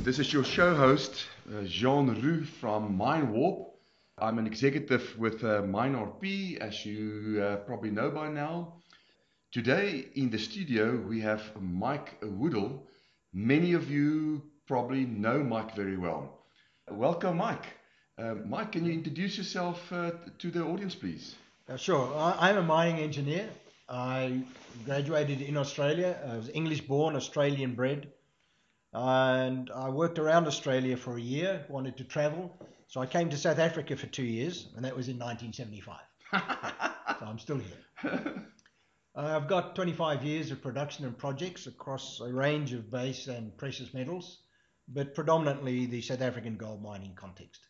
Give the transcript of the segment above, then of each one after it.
This is your show host, uh, Jean Roux from MineRP. I'm an executive with uh, MineRP, as you uh, probably know by now. Today in the studio we have Mike Woodall. Many of you probably know Mike very well. Welcome, Mike. Uh, Mike, can you introduce yourself uh, to the audience, please? Uh, sure. I, I'm a mining engineer. I graduated in Australia. I was English born, Australian bred. And I worked around Australia for a year, wanted to travel. So I came to South Africa for two years, and that was in 1975. so I'm still here. Uh, I've got 25 years of production and projects across a range of base and precious metals, but predominantly the South African gold mining context.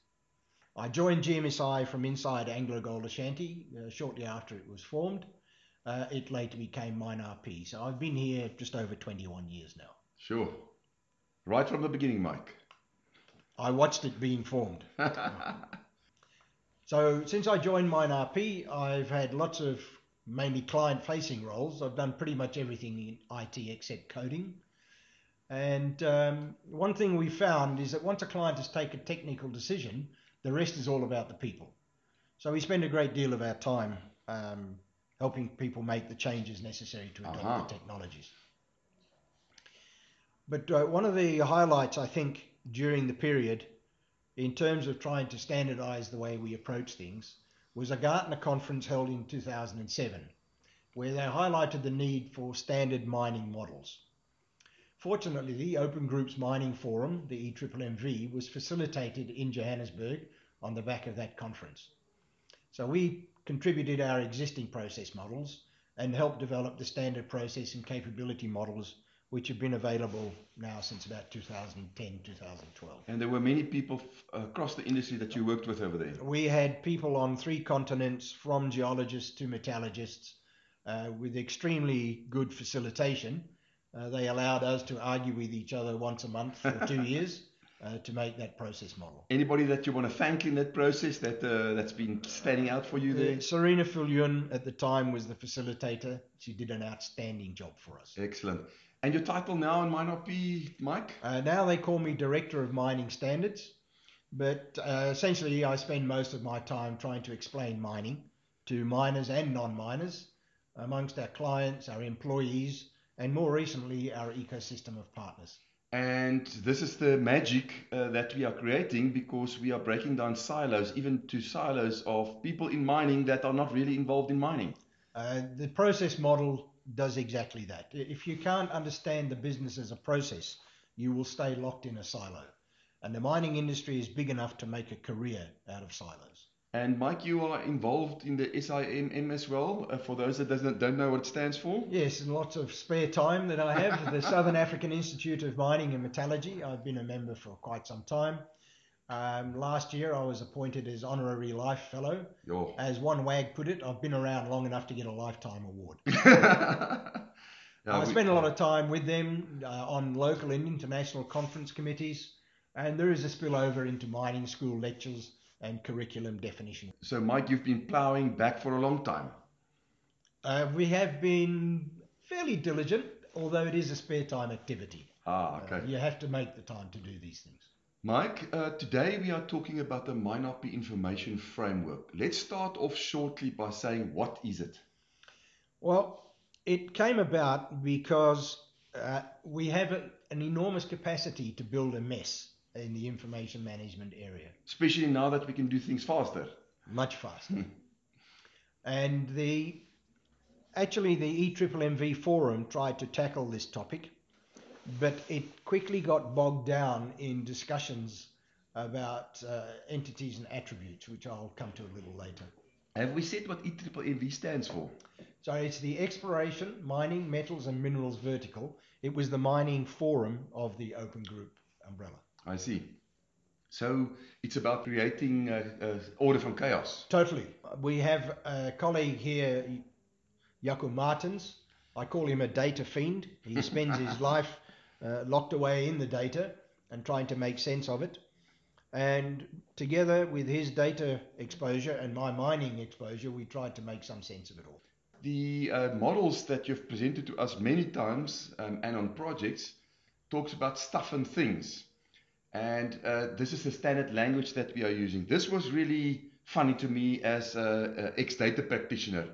I joined GMSI from inside AngloGold Ashanti uh, shortly after it was formed. Uh, it later became MineRP. So I've been here just over 21 years now. Sure. Right from the beginning, Mike. I watched it being formed. so since I joined MineRP, I've had lots of mainly client facing roles. I've done pretty much everything in IT except coding. And um, one thing we found is that once a client has taken a technical decision, the rest is all about the people. So we spend a great deal of our time um, helping people make the changes necessary to adopt Uh-huh. the technologies. But uh, one of the highlights, I think, during the period, in terms of trying to standardize the way we approach things, was a Gartner conference held in 2007, where they highlighted the need for standard mining models. Fortunately, the Open Groups Mining Forum, the EMMV, was facilitated in Johannesburg on the back of that conference. So we contributed our existing process models and helped develop the standard process and capability models which have been available now since about 2010, 2012. And there were many people f- across the industry that you worked with over there. We had people on three continents, from geologists to metallurgists, uh, with extremely good facilitation. Uh, they allowed us to argue with each other once a month for two years uh, to make that process model. Anybody that you want to thank in that process that uh, that's been standing out for you there? Uh, Serena Fillion at the time was the facilitator. She did an outstanding job for us. Excellent. And your title now might not be Mike? Uh, now they call me Director of Mining Standards, but uh, essentially I spend most of my time trying to explain mining to miners and non-miners, amongst our clients, our employees, and more recently our ecosystem of partners. And this is the magic uh, that we are creating because we are breaking down silos, even to silos of people in mining that are not really involved in mining. Uh, the process model does exactly that. If you can't understand the business as a process, you will stay locked in a silo. And the mining industry is big enough to make a career out of silos. And Mike, you are involved in the SIMM as well. Uh, for those that doesn't, don't know what it stands for, Yes, and lots of spare time that I have. the Southern African Institute of Mining and Metallurgy. I've been a member for quite some time. Um, last year, I was appointed as honorary life fellow. Yo. As one wag put it, I've been around long enough to get a lifetime award. Yeah, I spend a lot of time with them uh, on local and international conference committees, and there is a spillover into mining school lectures and curriculum definition. So, Mike, you've been ploughing back for a long time. Uh, we have been fairly diligent, although it is a spare time activity. Ah, Uh, okay. you have to make the time to do these things. Mike, uh, today we are talking about the MineRP information framework. Let's start off shortly by saying what is it? Well, it came about because uh, we have a, an enormous capacity to build a mess in the information management area, Especially now that we can do things faster. much faster. and the actually the EMMV forum tried to tackle this topic, but it quickly got bogged down in discussions about uh, entities and attributes, which I'll come to a little later. Have we said what EMMV stands for? So it's the exploration, mining, metals and minerals vertical. It was the mining forum of the Open Group umbrella. I see. So it's about creating uh, uh, order from chaos. Totally. We have a colleague here, Jaco Martens. I call him a data fiend. He spends his life uh, locked away in the data and trying to make sense of it. And together with his data exposure and my mining exposure, we tried to make some sense of it all. The uh, models that you've presented to us many times um, and on projects talks about stuff and things. And uh, this is the standard language that we are using. This was really funny to me as an ex-data practitioner.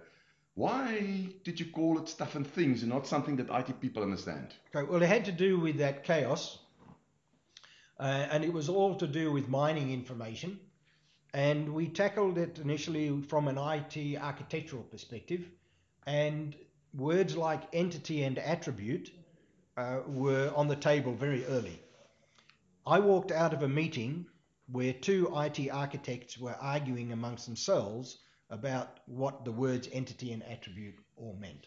Why did you call it stuff and things and not something that IT people understand? Okay, well, it had to do with that chaos, uh, and it was all to do with mining information. And we tackled it initially from an IT architectural perspective, and words like entity and attribute uh, were on the table very early. I walked out of a meeting where two IT architects were arguing amongst themselves about what the words entity and attribute all meant.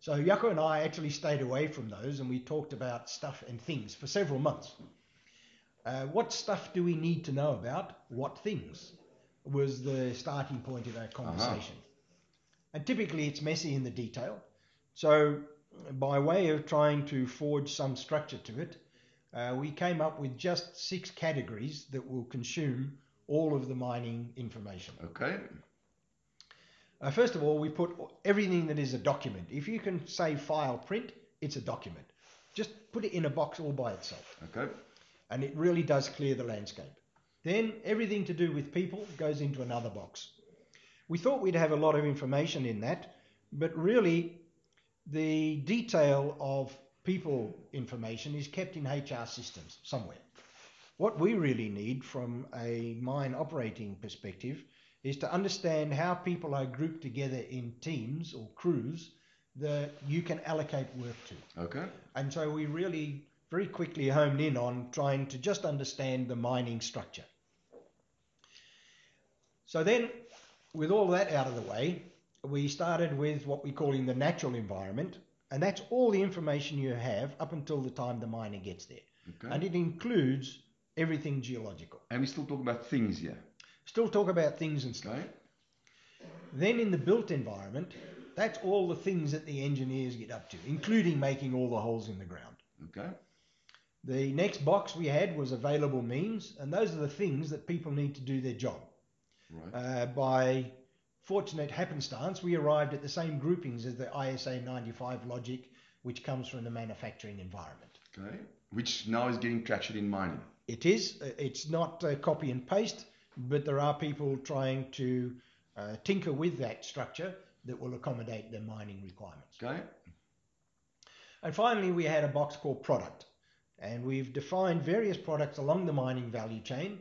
So Jaco and I actually stayed away from those and we talked about stuff and things for several months. Uh, what stuff do we need to know about? What things was the starting point of our conversation. Uh-huh. And typically it's messy in the detail. So, by way of trying to forge some structure to it, uh, we came up with just six categories that will consume all of the mining information. Okay. Uh, first of all, we put everything that is a document. If you can say file print, it's a document. Just put it in a box all by itself. Okay. And it really does clear the landscape. Then everything to do with people goes into another box. We thought we'd have a lot of information in that, but really the detail of people information is kept in HR systems somewhere. What we really need from a mine operating perspective is to understand how people are grouped together in teams or crews that you can allocate work to. Okay. And so we really very quickly homed in on trying to just understand the mining structure. So then, with all that out of the way, we started with what we call in the natural environment, and that's all the information you have up until the time the miner gets there. Okay. And it includes everything geological. And we still talk about things here. Still talk about things and stuff. Okay. Then in the built environment, that's all the things that the engineers get up to, including making all the holes in the ground. Okay. The next box we had was available means, and those are the things that people need to do their job. Right. Uh, by fortunate happenstance, we arrived at the same groupings as the ISA 95 logic, which comes from the manufacturing environment. Okay. Which now is getting traction in mining. It is. Uh, it's not uh, copy and paste, but there are people trying to uh, tinker with that structure that will accommodate their mining requirements. Okay. And finally, we had a box called product. And we've defined various products along the mining value chain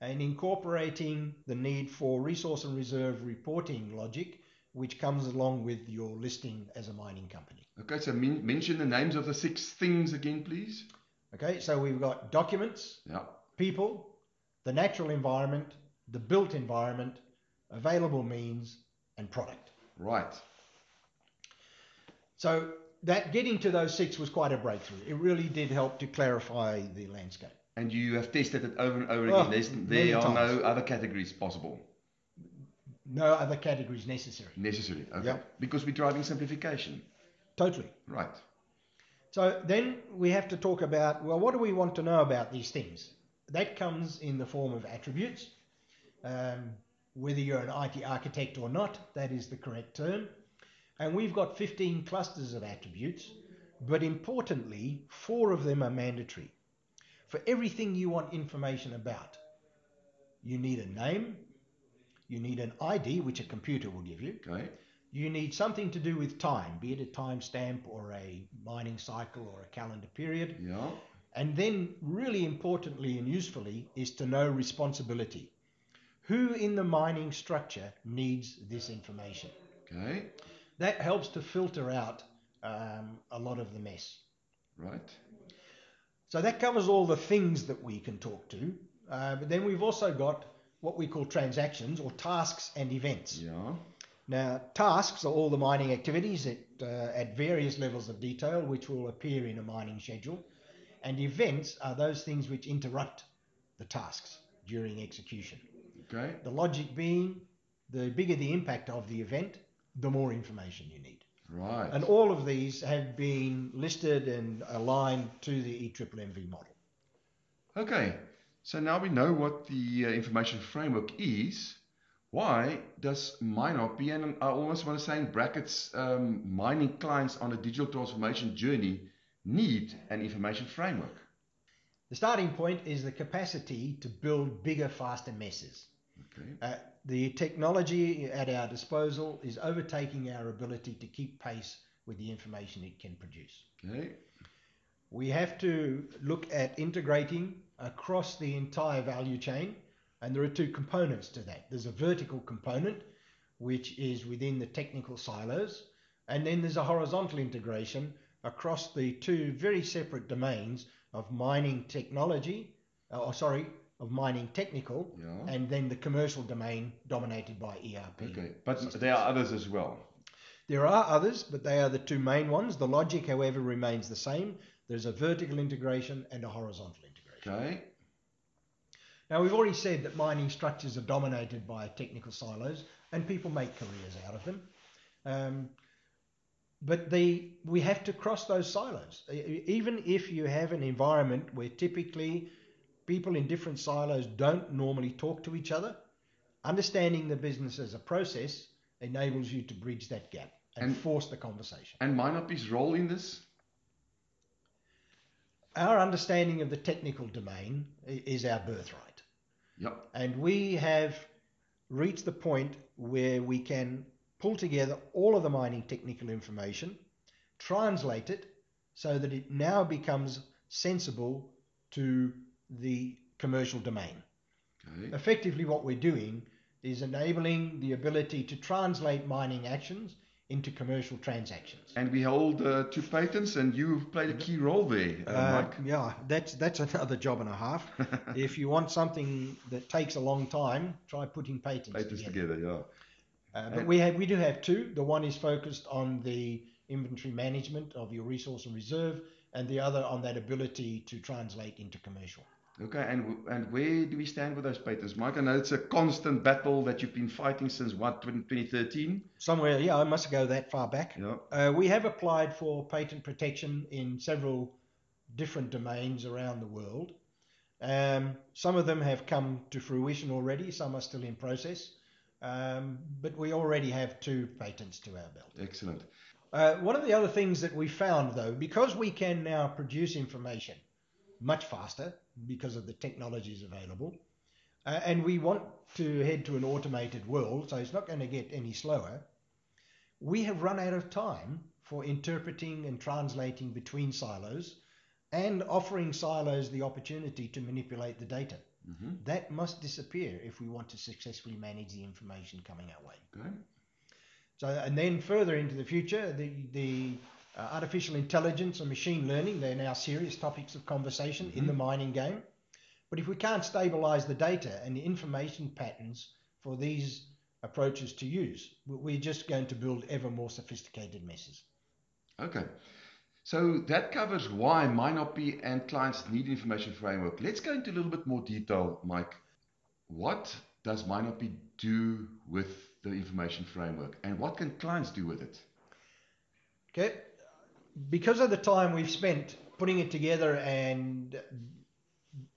and incorporating the need for resource and reserve reporting logic, which comes along with your listing as a mining company. Okay, so men- mention the names of the six things again, please. Okay, so we've got documents, Yeah. people, the natural environment, the built environment, available means, and product. Right. So that getting to those six was quite a breakthrough. It really did help to clarify the landscape. And you have tested it over and over Oh, again. There's, there are times. no other categories possible. No other categories necessary. Necessary. Okay. Yep. Because we're driving simplification. Totally. Right. So then we have to talk about well, what do we want to know about these things? That comes in the form of attributes. Um, whether you're an IT architect or not, that is the correct term. And we've got 15 clusters of attributes, but importantly, four of them are mandatory. For everything you want information about, you need a name, you need an ID, which a computer will give you, Okay. you need something to do with time, be it a timestamp or a mining cycle or a calendar period. Yeah. And then, really importantly and usefully, is to know responsibility. Who in the mining structure needs this information? Okay. That helps to filter out um, a lot of the mess. Right. So that covers all the things that we can talk to. Uh, but then we've also got what we call transactions or tasks and events. Yeah. Now, tasks are all the mining activities at, uh, at various levels of detail which will appear in a mining schedule. And events are those things which interrupt the tasks during execution. Okay. The logic being the bigger the impact of the event, the more information you need. Right. And all of these have been listed and aligned to the EMMV model. Okay. So now we know what the uh, information framework is. Why does MineRP, and I almost want to say in brackets, um, mining clients on a digital transformation journey, need an information framework? The starting point is the capacity to build bigger, faster messes. Okay. Uh, the technology at our disposal is overtaking our ability to keep pace with the information it can produce. Okay. We have to look at integrating across the entire value chain, and there are two components to that. There's a vertical component, which is within the technical silos, and then there's a horizontal integration across the two very separate domains of mining technology, uh, or sorry, of mining technical, Yeah. and then the commercial domain dominated by ERP. Okay. But there are others as well. There are others, but they are the two main ones. The logic, however, remains the same. There's a vertical integration and a horizontal integration. Okay. Now, we've already said that mining structures are dominated by technical silos, and people make careers out of them. Um, but the, we have to cross those silos. Even if you have an environment where typically people in different silos don't normally talk to each other, understanding the business as a process enables you to bridge that gap and, And- force the conversation. And MineRP's role in this? Our understanding of the technical domain is our birthright. Yep. And we have reached the point where we can pull together all of the mining technical information, translate it so that it now becomes sensible to the commercial domain. Okay. Effectively, what we're doing is enabling the ability to translate mining actions into commercial transactions. And we hold uh, two patents, and you've played a key role there, uh, Uh, Mike. yeah, that's that's another job and a half. if you want something that takes a long time, try putting patents, Patents together. together, yeah. Uh, but we have we do have two. The one is focused on the inventory management of your resource and reserve, and the other on that ability to translate into commercial. Okay, and and where do we stand with those patents, Mike? I know it's a constant battle that you've been fighting since what 20, 2013. Somewhere, yeah, I must go that far back. Yeah. Uh, we have applied for patent protection in several different domains around the world. Um, some of them have come to fruition already, some are still in process, but we already have two patents to our belt. Excellent. Uh, one of the other things that we found, though, because we can now produce information much faster because of the technologies available, uh, and we want to head to an automated world, so it's not going to get any slower, we have run out of time for interpreting and translating between silos and offering silos the opportunity to manipulate the data. Hmm That must disappear if we want to successfully manage the information coming our way. Okay. So, and then further into the future, the, the uh, artificial intelligence and machine learning, they're now serious topics of conversation in the mining game. But if we can't stabilize the data and the information patterns for these approaches to use, we're just going to build ever more sophisticated messes. Okay. So that covers why MineRP and clients need information framework. Let's go into a little bit more detail, Mike. What does MineRP do with the information framework, and what can clients do with it? Okay. Because of the time we've spent putting it together and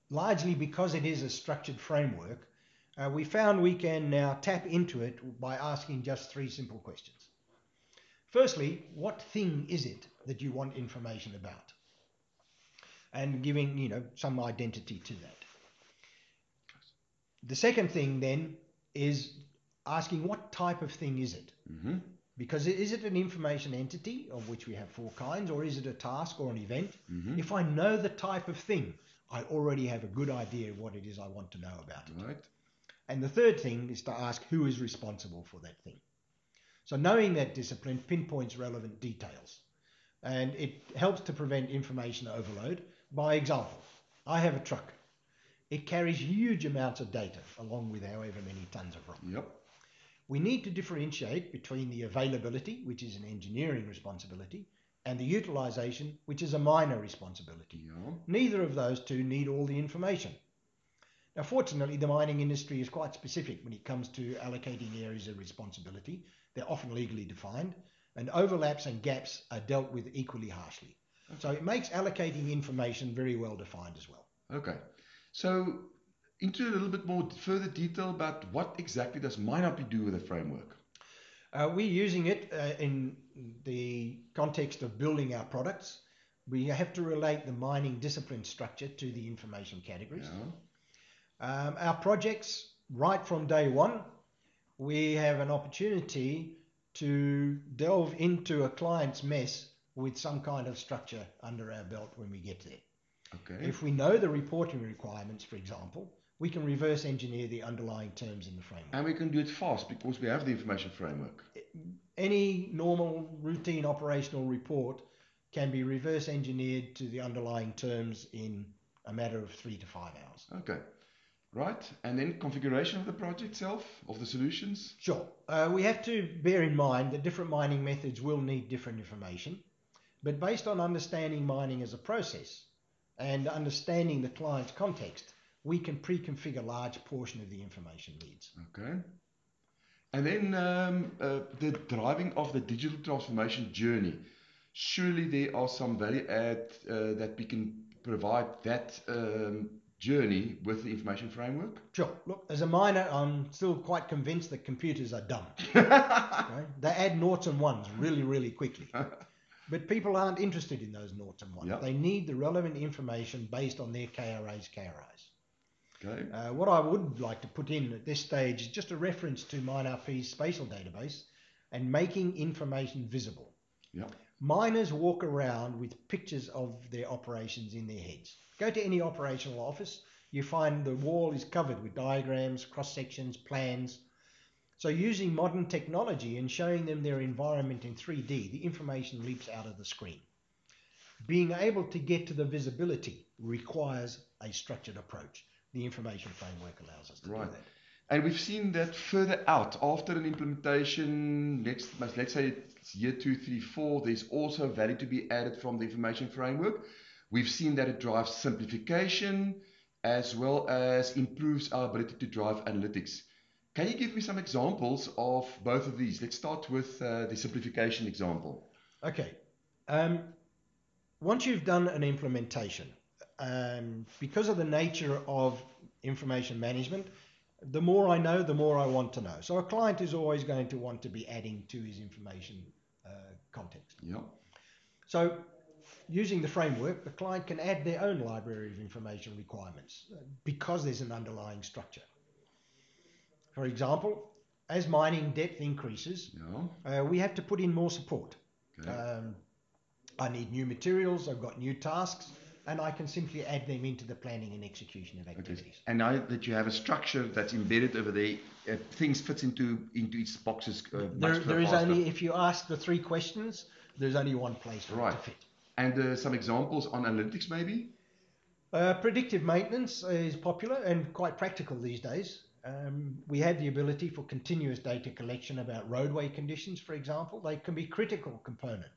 largely because it is a structured framework, uh, we found we can now tap into it by asking just three simple questions. Firstly, what thing is it that you want information about? And giving, you know, some identity to that. The second thing then is asking what type of thing is it? hmm Because is it an information entity, of which we have four kinds, or is it a task or an event? Mhm. If I know the type of thing, I already have a good idea of what it is I want to know about it. Right. And the third thing is to ask who is responsible for that thing. So knowing that discipline pinpoints relevant details. And it helps to prevent information overload. By example, I have a truck. It carries huge amounts of data along with however many tons of rock. Yep. We need to differentiate between the availability, which is an engineering responsibility, and the utilization, which is a miner responsibility. Yeah. Neither of those two need all the information. Now, fortunately, the mining industry is quite specific when it comes to allocating areas of responsibility. They're often legally defined, and overlaps and gaps are dealt with equally harshly. So it makes allocating information very well defined as well. Okay. So into a little bit more further detail about what exactly does MineRP do with the framework? Uh, we're using it uh, in the context of building our products, We have to relate the mining discipline structure to the information categories. Yeah. Um, our projects, right from day one, we have an opportunity to delve into a client's mess with some kind of structure under our belt when we get there. Okay. If we know the reporting requirements, for example, we can reverse engineer the underlying terms in the framework. and we can do it fast because we have the information framework. Any normal routine operational report can be reverse engineered to the underlying terms in a matter of three to five hours. Okay. Right. And then configuration of the project itself, of the solutions. Sure. Uh, we have to bear in mind that different mining methods will need different information, but based on understanding mining as a process and understanding the client's context, we can pre-configure large portion of the information needs. Okay. And then um, uh, the driving of the digital transformation journey. Surely there are some value add uh, that we can provide that um, journey with the information framework. Sure. Look, as a miner, I'm still quite convinced that computers are dumb. Okay? They add noughts and ones really, really quickly. But people aren't interested in those noughts and ones. Yep. They need the relevant information based on their KRAs, KRIs. Okay. Uh, what I would like to put in at this stage is just a reference to MineRP's spatial database and making information visible. Yeah. Miners walk around with pictures of their operations in their heads. Go to any operational office, you find the wall is covered with diagrams, cross sections, plans. So, using modern technology and showing them their environment in 3D, the information leaps out of the screen. Being able to get to the visibility requires a structured approach. The information framework allows us to Right. do that. And we've seen that further out after an implementation, let's, let's say it's year two, three, four, there's also value to be added from the information framework. We've seen that it drives simplification as well as improves our ability to drive analytics. Can you give me some examples of both of these? Let's start with uh, the simplification example. Okay. Um, once you've done an implementation, um, because of the nature of information management, the more I know, the more I want to know. So a client is always going to want to be adding to his information uh, context. Yeah. So using the framework, the client can add their own library of information requirements uh, because there's an underlying structure. For example, as mining depth increases, Yeah. uh, we have to put in more support. Okay. Um, I need new materials, I've got new tasks, and I can simply add them into the planning and execution of activities. And now that you have a structure that's embedded over there, uh, things fits into into its boxes uh, much There, there is only, if you ask the three questions, there's only one place for it Right. to fit. And uh, some examples on analytics, maybe? Uh, predictive maintenance is popular and quite practical these days. Um, we have the ability for continuous data collection about roadway conditions, for example. They can be critical component,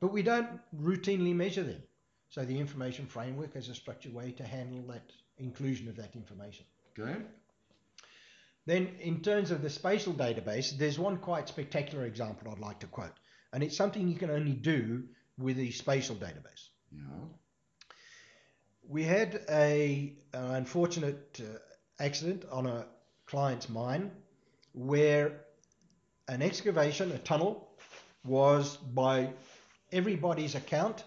but we don't routinely measure them. So the information framework has a structured way to handle that inclusion of that information. Okay. Then, in terms of the spatial database, there's one quite spectacular example I'd like to quote, and it's something you can only do with a spatial database. Yeah. We had a an unfortunate uh, accident on a client's mine where an excavation, a tunnel, was by everybody's account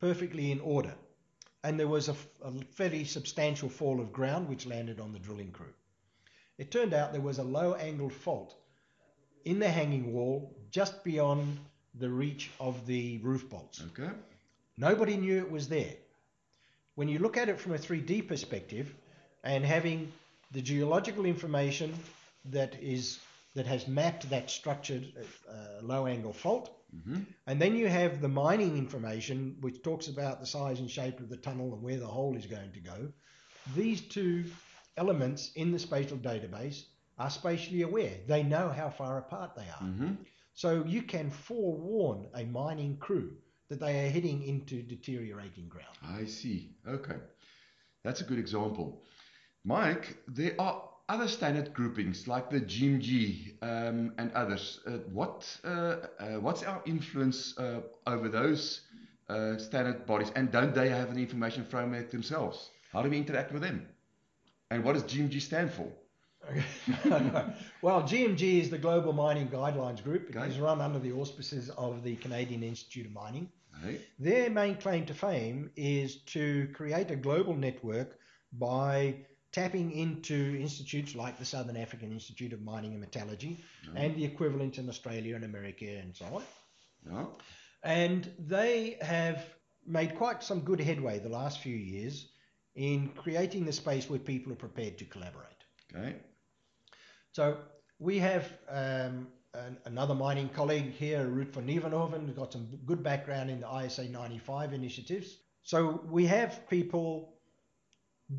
perfectly in order, and there was a fairly substantial fall of ground which landed on the drilling crew. It turned out there was a low angled fault in the hanging wall just beyond the reach of the roof bolts. Okay. Nobody knew it was there. When you look at it from a 3D perspective and having the geological information that is that has mapped that structured uh, low angle fault, Mm-hmm. and then you have the mining information which talks about the size and shape of the tunnel and where the hole is going to go. These two elements in the spatial database are spatially aware. They know how far apart they are. Mm-hmm. So you can forewarn a mining crew that they are heading into deteriorating ground. I see. Okay. That's a good example. Mike, there are other standard groupings like the GMG um, and others. Uh, what uh, uh, what's our influence uh, over those uh, standard bodies, and don't they have an information framework themselves? How do we interact with them? And what does GMG stand for? Okay. well, GMG is the Global Mining Guidelines Group. It Okay. is run under the auspices of the Canadian Institute of Mining. Hey. Their main claim to fame is to create a global network by tapping into institutes like the Southern African Institute of Mining and Metallurgy and the equivalent in Australia and America and so on. And they have made quite some good headway the last few years in creating the space where people are prepared to collaborate. Okay. So we have um, an, another mining colleague here, Ruth van Nieuwenhoven, who's got some good background in the ISA 95 initiatives. So we have people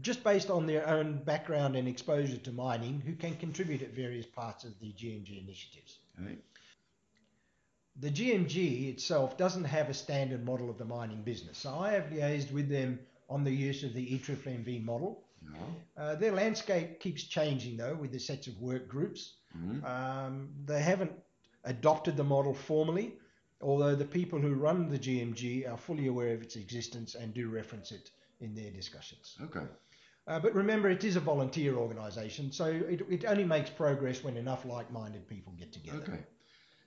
just based on their own background and exposure to mining who can contribute at various parts of the GMG initiatives. The GMG itself doesn't have a standard model of the mining business. So I have liaised with them on the use of the E EMMV model. Yeah. Uh, their landscape keeps changing though with the sets of work groups. Mhm. Um, they haven't adopted the model formally, although the people who run the GMG are fully aware of its existence and do reference it in their discussions. Okay. Uh, but remember, it is a volunteer organisation, so it, it only makes progress when enough like-minded people get together. Okay.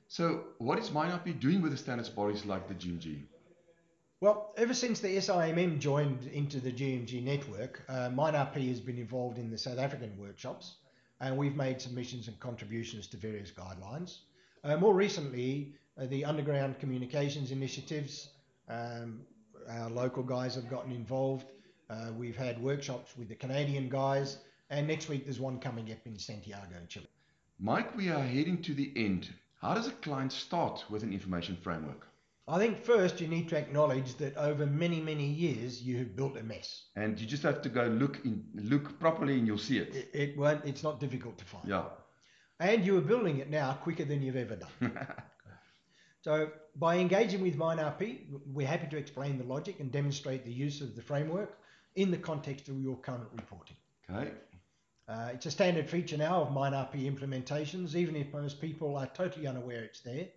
So, what is MineRP doing with the standards bodies like the GMG? Well, ever since the SIMM joined into the GMG network, uh, MineRP has been involved in the South African workshops, and we've made submissions and contributions to various guidelines. Uh, more recently, uh, the underground communications initiatives, um, our local guys have gotten involved. Uh, we've had workshops with the Canadian guys, and next week there's one coming up in Santiago, Chile. Mike, we are heading to the end. How does a client start with an information framework? I think first you need to acknowledge that over many, many years you have built a mess. And you just have to go look in, look properly, and you'll see it. It, it won't, it's not difficult to find. Yeah. And you are building it now quicker than you've ever done. So by engaging with MineRP, we're happy to explain the logic and demonstrate the use of the framework in the context of your current reporting. Okay. Uh, it's a standard feature now of MineRP implementations, even if most people are totally unaware it's there.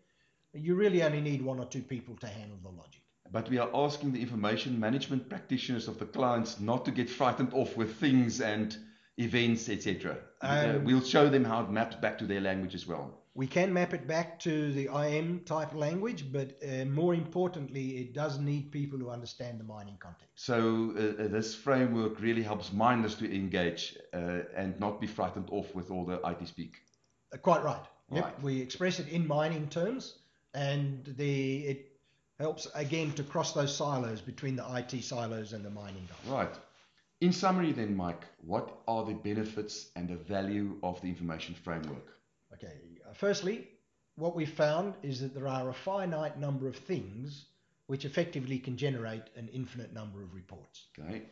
You really only need one or two people to handle the logic. But we are asking the information management practitioners of the clients not to get frightened off with things and events, etc. Uh, Um, we'll show them how it maps back to their language as well. We can map it back to the IM type language, but uh, more importantly, it does need people who understand the mining context. So uh, uh, this framework really helps miners to engage uh, and not be frightened off with all the IT speak. Uh, quite right. Yep. Right. We express it in mining terms, and the it helps again to cross those silos between the IT silos and the mining guys. Right. In summary, then, Mike, what are the benefits and the value of the information framework? Okay. Firstly, what we've found is that there are a finite number of things which effectively can generate an infinite number of reports. Okay.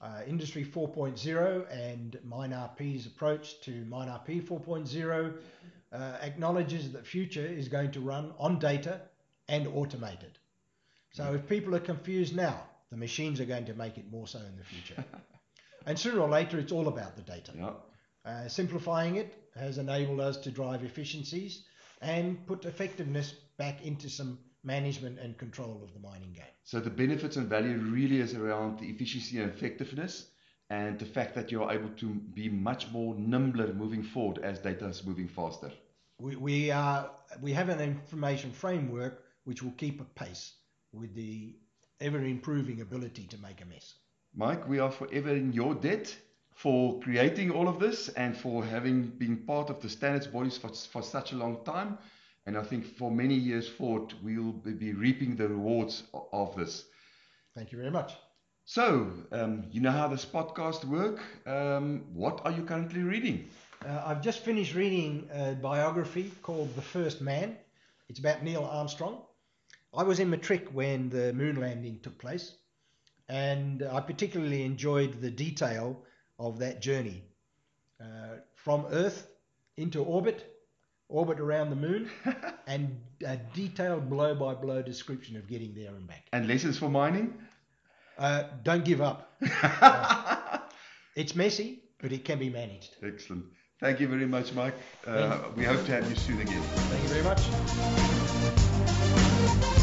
Uh, Industry 4.0 and MineRP's approach to MineRP 4.0 uh, acknowledges that the future is going to run on data and automated. So if people are confused now, the machines are going to make it more so in the future. and sooner or later, it's all about the data. Uh, simplifying it has enabled us to drive efficiencies and put effectiveness back into some management and control of the mining game. So the benefits and value really is around the efficiency and effectiveness and the fact that you're able to be much more nimbler moving forward as data is moving faster. We, we, are, we have an information framework which will keep a pace with the ever improving ability to make a mess. Mike, we are forever in your debt for creating all of this and for having been part of the standards bodies for, for such a long time. And I think for many years forward, we'll be reaping the rewards of this. Thank you very much. So, um, you know how this podcast work. Um, what are you currently reading? Uh, I've just finished reading a biography called The First Man. It's about Neil Armstrong. I was in Matric when the moon landing took place, and I particularly enjoyed the detail of that journey uh, from Earth into orbit, orbit around the moon, and a detailed blow by blow description of getting there and back. And lessons for mining? Uh, don't give up. Uh, it's messy, but it can be managed. Excellent. Thank you very much, Mike. Uh, we hope to have you soon again. Thank you very much.